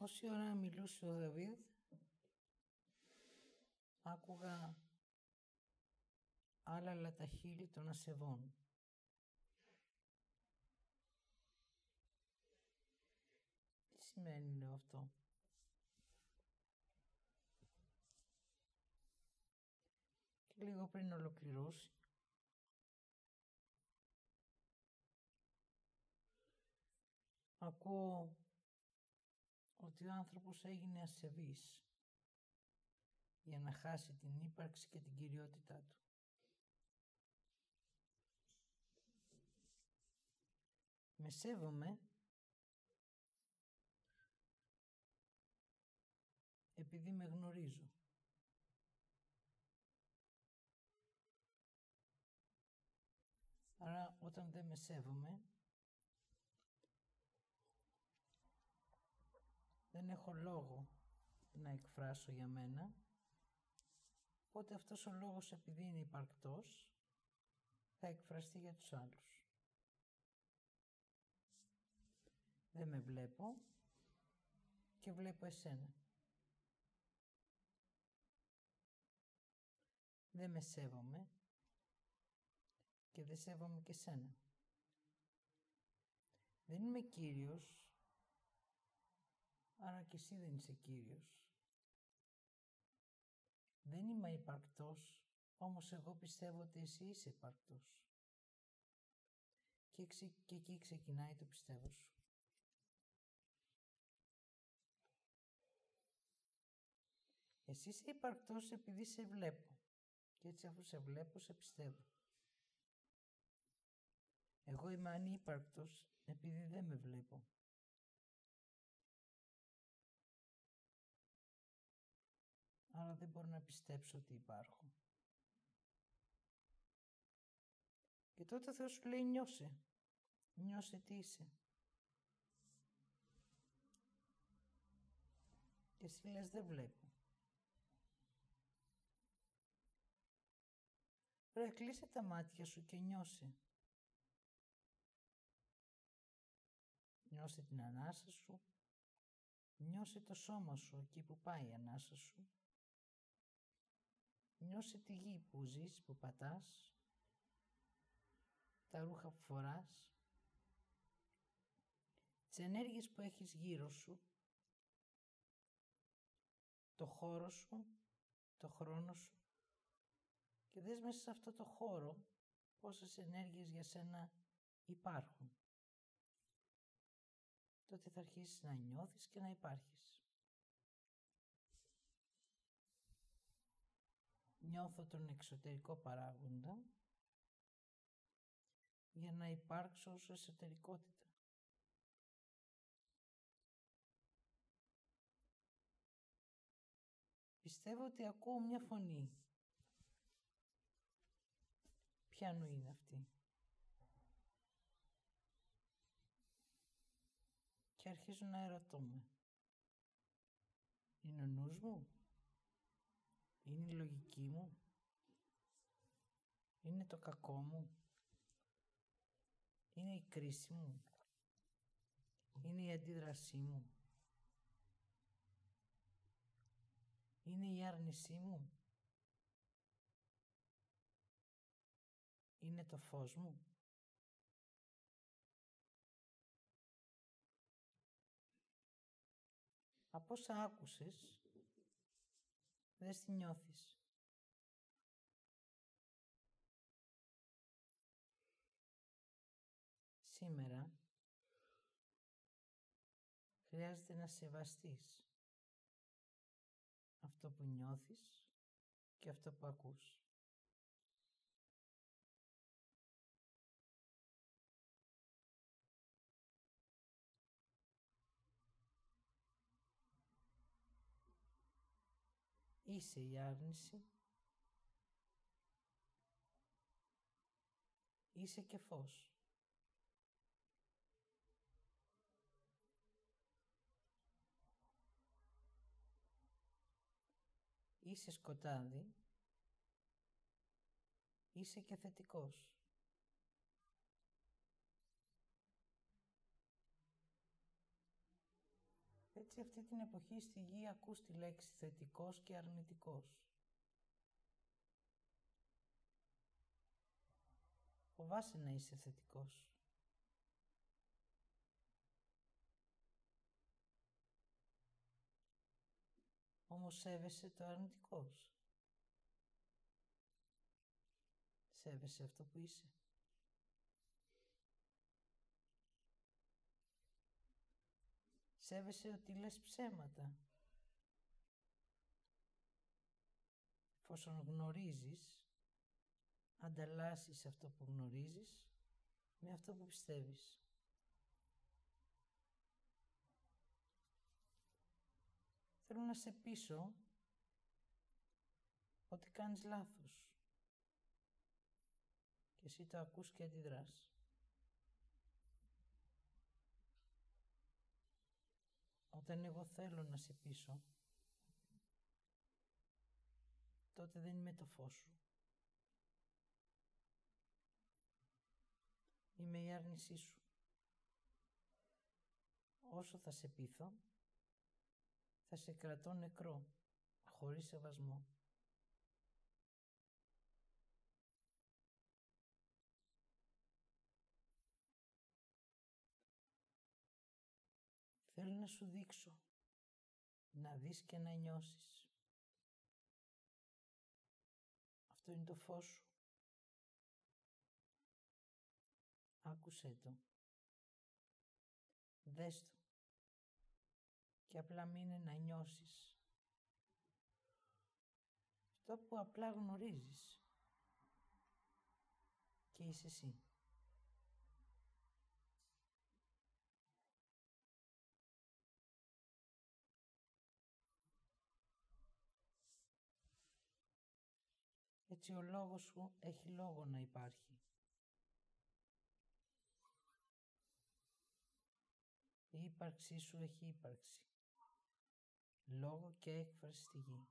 Όση ώρα μιλούσε ο Δαβίδ, άκουγα άλλα τα χείλη των ασεβών. Τι σημαίνει λέω αυτό; Και λίγο πριν ολοκληρώσει, ακούω ότι ο άνθρωπος έγινε ασεβής για να χάσει την ύπαρξη και την κυριότητά του. Με σέβομαι επειδή με γνωρίζω. Άρα όταν δεν με σέβομαι, δεν έχω λόγο να εκφράσω για μένα, οπότε αυτός ο λόγος επειδή είναι υπαρκτός, θα εκφραστεί για τους άλλους. Δεν με βλέπω και βλέπω εσένα. Δεν με σέβομαι και δεν σέβομαι και σένα. Δεν είμαι Κύριος άρα και εσύ δεν είσαι Κύριος. Δεν είμαι υπαρκτός, όμως εγώ πιστεύω ότι εσύ είσαι υπαρκτός. Και, και εκεί ξεκινάει το πιστεύω σου. Εσύ είσαι υπαρκτός επειδή σε βλέπω. Και έτσι αφού σε βλέπω, σε πιστεύω. Εγώ είμαι ανύπαρκτος επειδή δεν με βλέπω. Άρα δεν μπορώ να πιστέψω ότι υπάρχω. Και τότε ο Θεός σου λέει νιώσε. Νιώσε τι είσαι. Και εσύ λες δεν βλέπω. Ρε κλείσε τα μάτια σου και νιώσε. Νιώσε την ανάσα σου. Νιώσε το σώμα σου εκεί που πάει η ανάσα σου. Νιώσε τη γη που ζεις, που πατάς, τα ρούχα που φοράς, τις ενέργειες που έχεις γύρω σου, το χώρο σου, το χρόνο σου και δες μέσα σε αυτό το χώρο πόσες ενέργειες για σένα υπάρχουν. Τότε θα αρχίσεις να νιώθεις και να υπάρχεις. Νιώθω τον εξωτερικό παράγοντα για να υπάρξω ως εσωτερικότητα. Πιστεύω ότι ακούω μια φωνή. Ποιανού είναι αυτή. Και αρχίζω να ερωτούμε. Είναι ο νους μου; Είναι η λογική μου. Είναι το κακό μου. Είναι η κρίση μου. Είναι η αντίδρασή μου. Είναι η άρνησή μου. Είναι το φως μου. Από όσα άκουσες, δεν τη νιώθεις. Σήμερα χρειάζεται να σεβαστείς αυτό που νιώθεις και αυτό που ακούς. Είσαι η άρνηση. Είσαι και φως. Είσαι σκοτάδι. Είσαι και θετικός. Έτσι αυτή την εποχή στη γη ακούς τη λέξη θετικός και αρνητικός. Φοβάσαι να είσαι θετικός. Όμως σέβεσαι το αρνητικός. Σέβεσαι αυτό που είσαι. Σέβεσαι ότι λες ψέματα. Εφόσον γνωρίζεις, ανταλλάσσεις αυτό που γνωρίζεις με αυτό που πιστεύεις. Θέλω να σε πείσω ότι κάνεις λάθος. Και εσύ το ακούς και αντιδράς. Όταν εγώ θέλω να σε πείσω, τότε δεν είμαι το φως σου. Είμαι η άρνησή σου. Όσο θα σε πείθω, θα σε κρατώ νεκρό, χωρίς σεβασμό. Θέλω να σου δείξω, να δεις και να νιώσεις. Αυτό είναι το φως σου. Άκουσέ το. Δες το. Και απλά μείνε να νιώσεις. Αυτό που απλά γνωρίζεις. Και είσαι εσύ. Έτσι ο λόγος σου έχει λόγο να υπάρχει. Η ύπαρξή σου έχει ύπαρξη. Λόγο και έκφραση στη γη.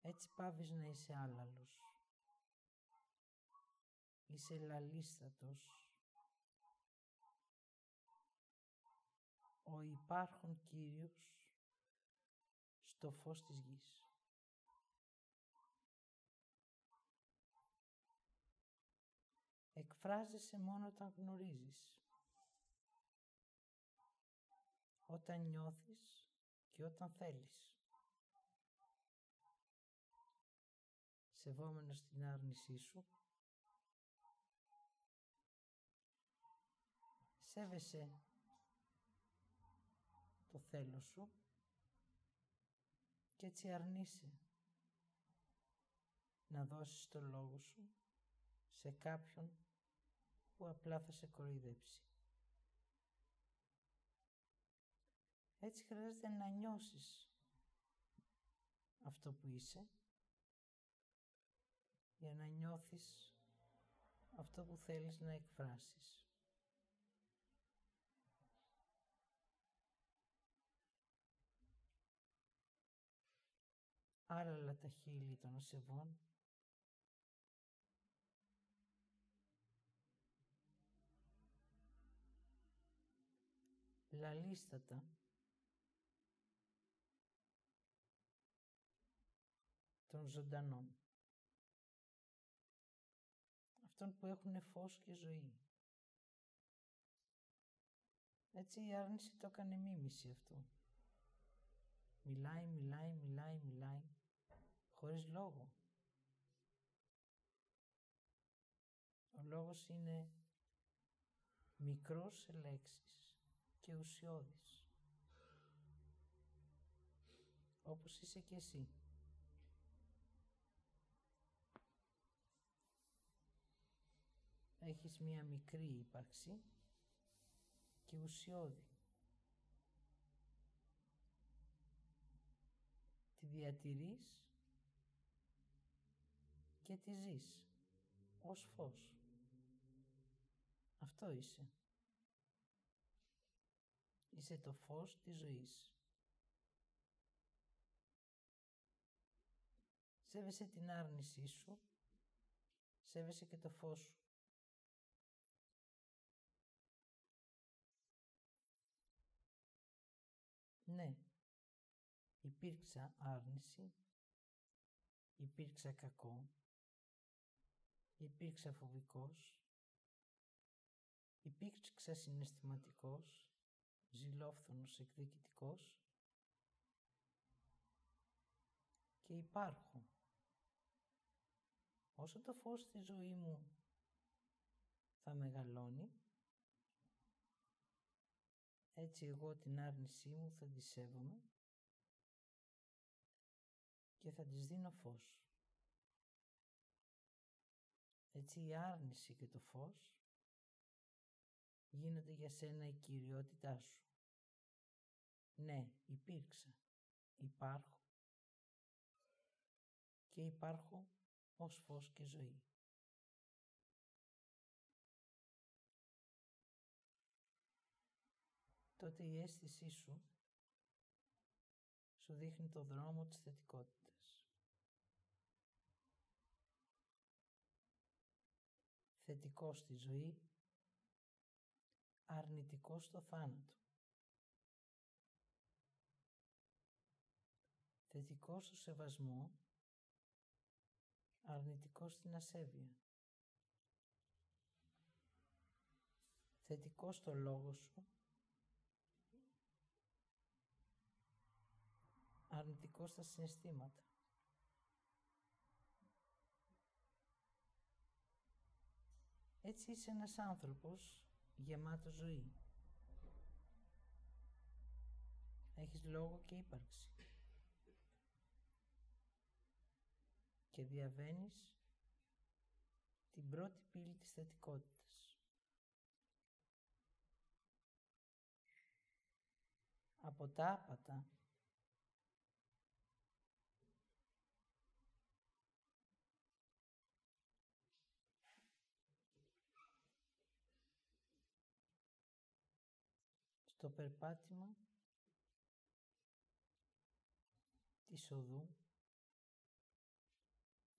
Έτσι πάβεις να είσαι άλλαλος. Είσαι λαλίστατος. Ο υπάρχον Κύριος στο φως της γης. Εκφράζεσαι μόνο όταν γνωρίζεις. Όταν νιώθεις και όταν θέλεις. Σεβόμενος την άρνησή σου. Σέβεσαι το θέλω σου και έτσι αρνείσαι να δώσεις το λόγο σου σε κάποιον που απλά θα σε κοροϊδέψει. Έτσι χρειάζεται να νιώσεις αυτό που είσαι για να νιώθεις αυτό που θέλεις να εκφράσεις. Άλλα τα χείλη των ασεβών λαλίστατα των ζωντανών. Αυτών που έχουν φως και ζωή. Έτσι η άρνηση το έκανε μίμηση αυτό. Μιλάει, μιλάει, μιλάει, μιλάει, χωρίς λόγο. Ο λόγος είναι μικρός σε λέξεις και ουσιώδης. Όπως είσαι και εσύ. Έχεις μία μικρή ύπαρξη και ουσιώδη. Τη διατηρείς και τη ζεις ως φως. Αυτό είσαι. Είσαι το φως της ζωής. Σέβεσαι την άρνησή σου, σέβεσαι και το φως σου. Ναι, υπήρξα άρνηση, υπήρξα κακό, υπήρξα φοβικός, υπήρξα συναισθηματικός, ζηλόφθονος εκδικητικός και υπάρχω. Όσο το φως στη ζωή μου θα μεγαλώνει, έτσι εγώ την άρνησή μου θα τη σέβομαι και θα της δίνω φως. Έτσι η άρνηση και το φως γίνονται για σένα η κυριότητά σου. Ναι, υπήρξα, υπάρχω και υπάρχω ως φως και ζωή. τότε η αίσθησή σου σου δείχνει το δρόμο της θετικότητας. Θετικό στη ζωή, αρνητικό στο θάνατο. Θετικό στο σεβασμό, αρνητικό στην ασέβεια. Θετικό στο λόγο σου, αρνητικό στα συναισθήματα. Έτσι είσαι ένας άνθρωπος γεμάτο ζωή. Έχεις λόγο και ύπαρξη. Και διαβαίνεις την πρώτη πύλη της θετικότητας. Από τα άπατα στο περπάτημα της οδού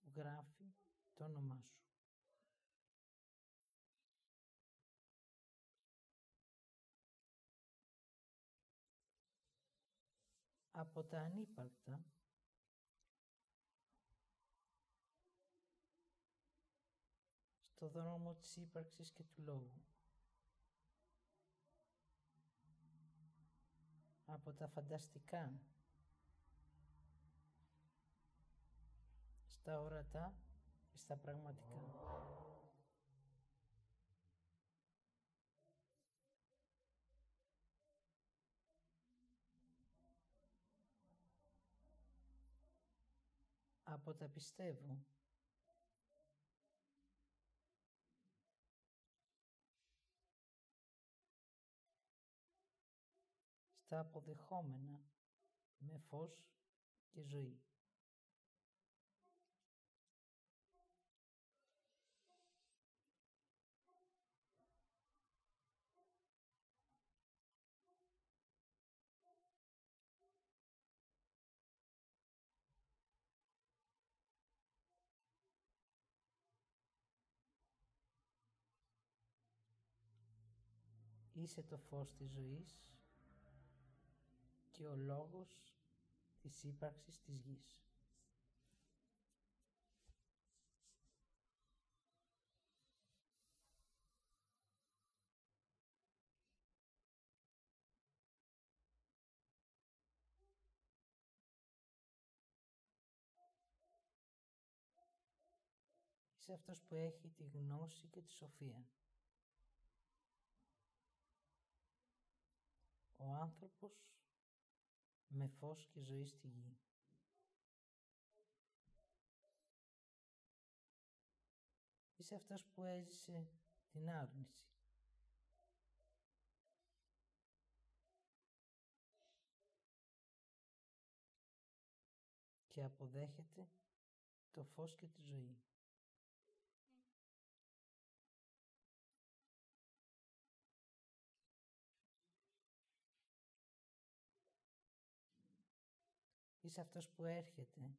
που γράφει το όνομά σου. Από τα ανύπαρκτα στο δρόμο της ύπαρξης και του λόγου. Από τα φανταστικά στα ορατά και στα πραγματικά. Από τα πιστεύω στα αποδεχόμενα με φως και ζωή. Είσαι το φως της ζωής και ο λόγος της ύπαρξης της γης. Είσαι αυτός που έχει τη γνώση και τη σοφία. Ο άνθρωπος με φως και ζωή στη γη. Είσαι αυτός που έζησε την άρνηση. και αποδέχεται το φως και τη ζωή. Είσαι αυτός που έρχεται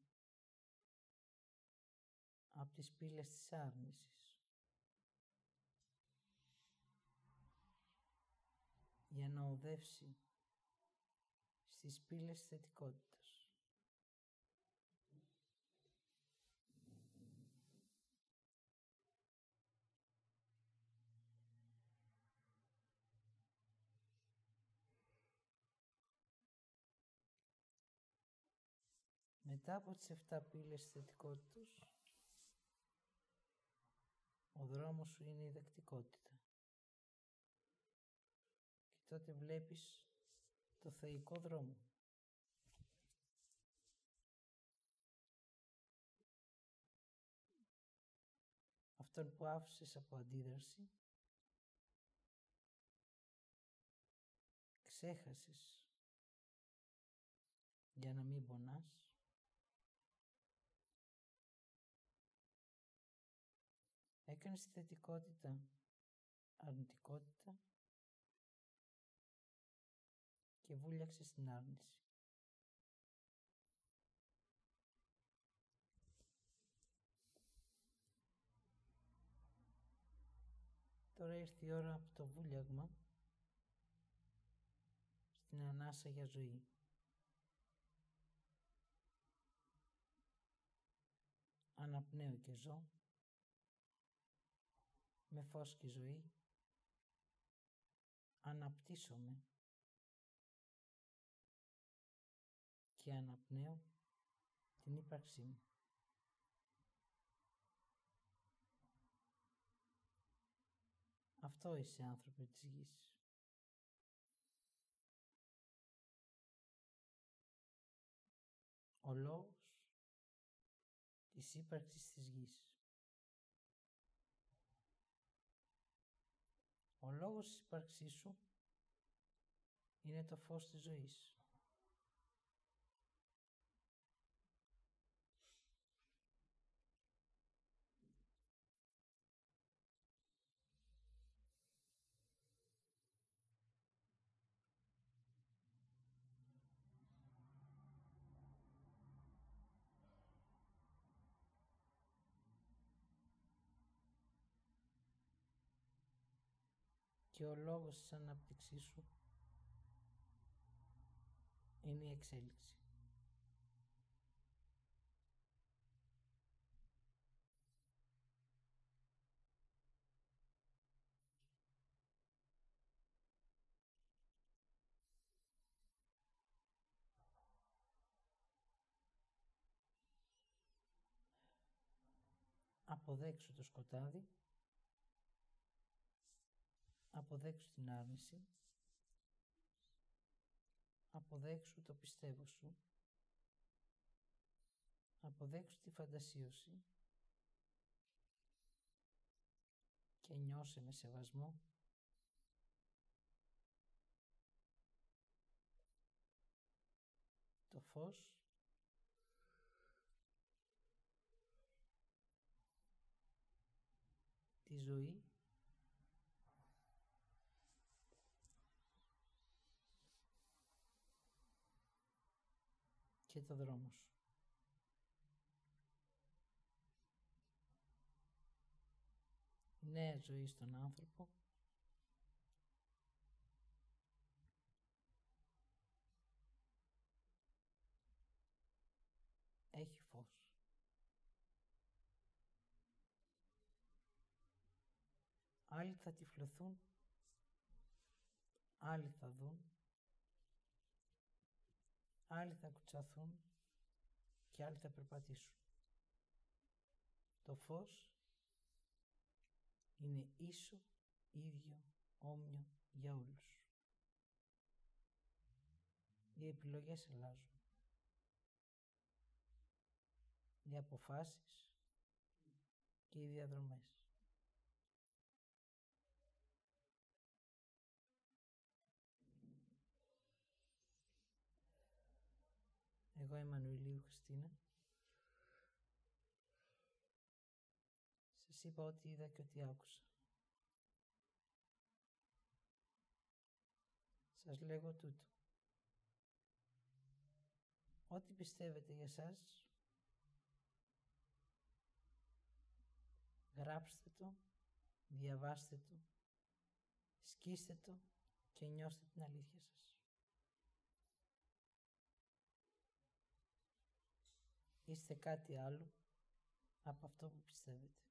από τις πύλες της άρνησης. Για να οδεύσει στις πύλες θετικότητας. Μετά από τις 7 πύλες θετικότητας, ο δρόμος σου είναι η δεκτικότητα. Και τότε βλέπεις το θεϊκό δρόμο. Αυτόν που άφησες από αντίδραση, ξέχασες για να μην πονάς Έκανες τη θετικότητα αρνητικότητα και βούλιαξες την άρνηση. Τώρα ήρθε η ώρα από το βούλιαγμα στην ανάσα για ζωή. Αναπνέω και ζω με φως και ζωή, αναπτύσσομαι και αναπνέω την ύπαρξή μου. Αυτό είσαι άνθρωποι της γης. Ο λόγος της ύπαρξης της γης. Ο λόγος της ύπαρξής σου είναι το φως της ζωής. Και ο λόγος της ανάπτυξής σου είναι η εξέλιξη. Αποδέξου το σκοτάδι Αποδέξου την άρνηση. Αποδέξου το πιστεύω σου. Αποδέξου τη φαντασίωση και νιώσε με σεβασμό το φως τη ζωή και το δρόμο σου. νέα ζωή στον άνθρωπο έχει φως. Άλλοι θα τυφλωθούν, άλλοι θα δουν, άλλοι θα κουτσαθούν και άλλοι θα περπατήσουν. Το φως είναι ίσο, ίδιο, όμοιο για όλους. Οι επιλογές αλλάζουν. Οι αποφάσεις και οι διαδρομές. Εγώ είμαι Ανουηλίου Χριστίνα. Σας είπα ό,τι είδα και ό,τι άκουσα. Σας λέγω τούτο. Ό,τι πιστεύετε για σας, γράψτε το, διαβάστε το, σκίστε το και νιώστε την αλήθεια σας. Είστε κάτι άλλο από αυτό που πιστεύετε;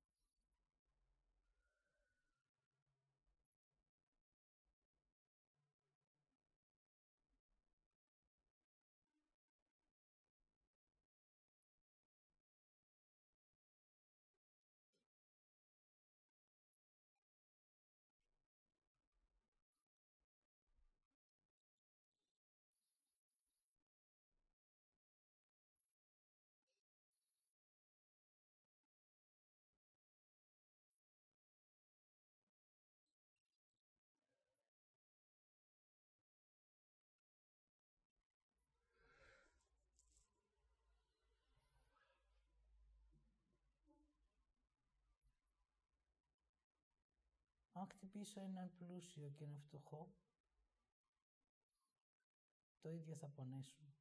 Αν χτυπήσω έναν πλούσιο και έναν φτωχό, το ίδιο θα πονέσουν.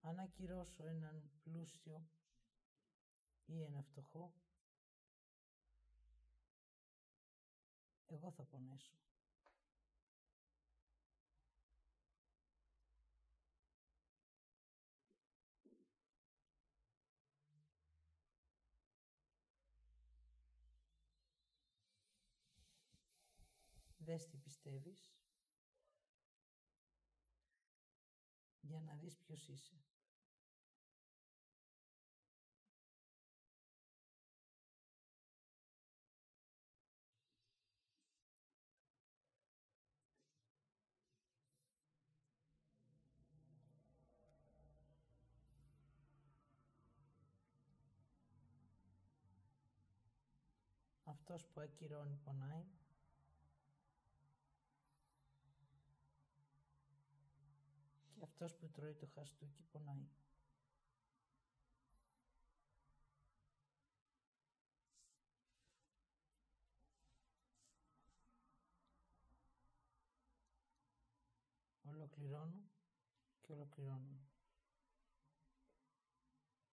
Αν ακυρώσω έναν πλούσιο ή ένα φτωχό, εγώ θα πονέσω. Δες τι πιστεύεις για να δεις ποιος είσαι. Αυτός που ακυρώνει πονάει. Αυτός που τρώει το χαστούκι πονάει. Ολοκληρώνω και ολοκληρώνω.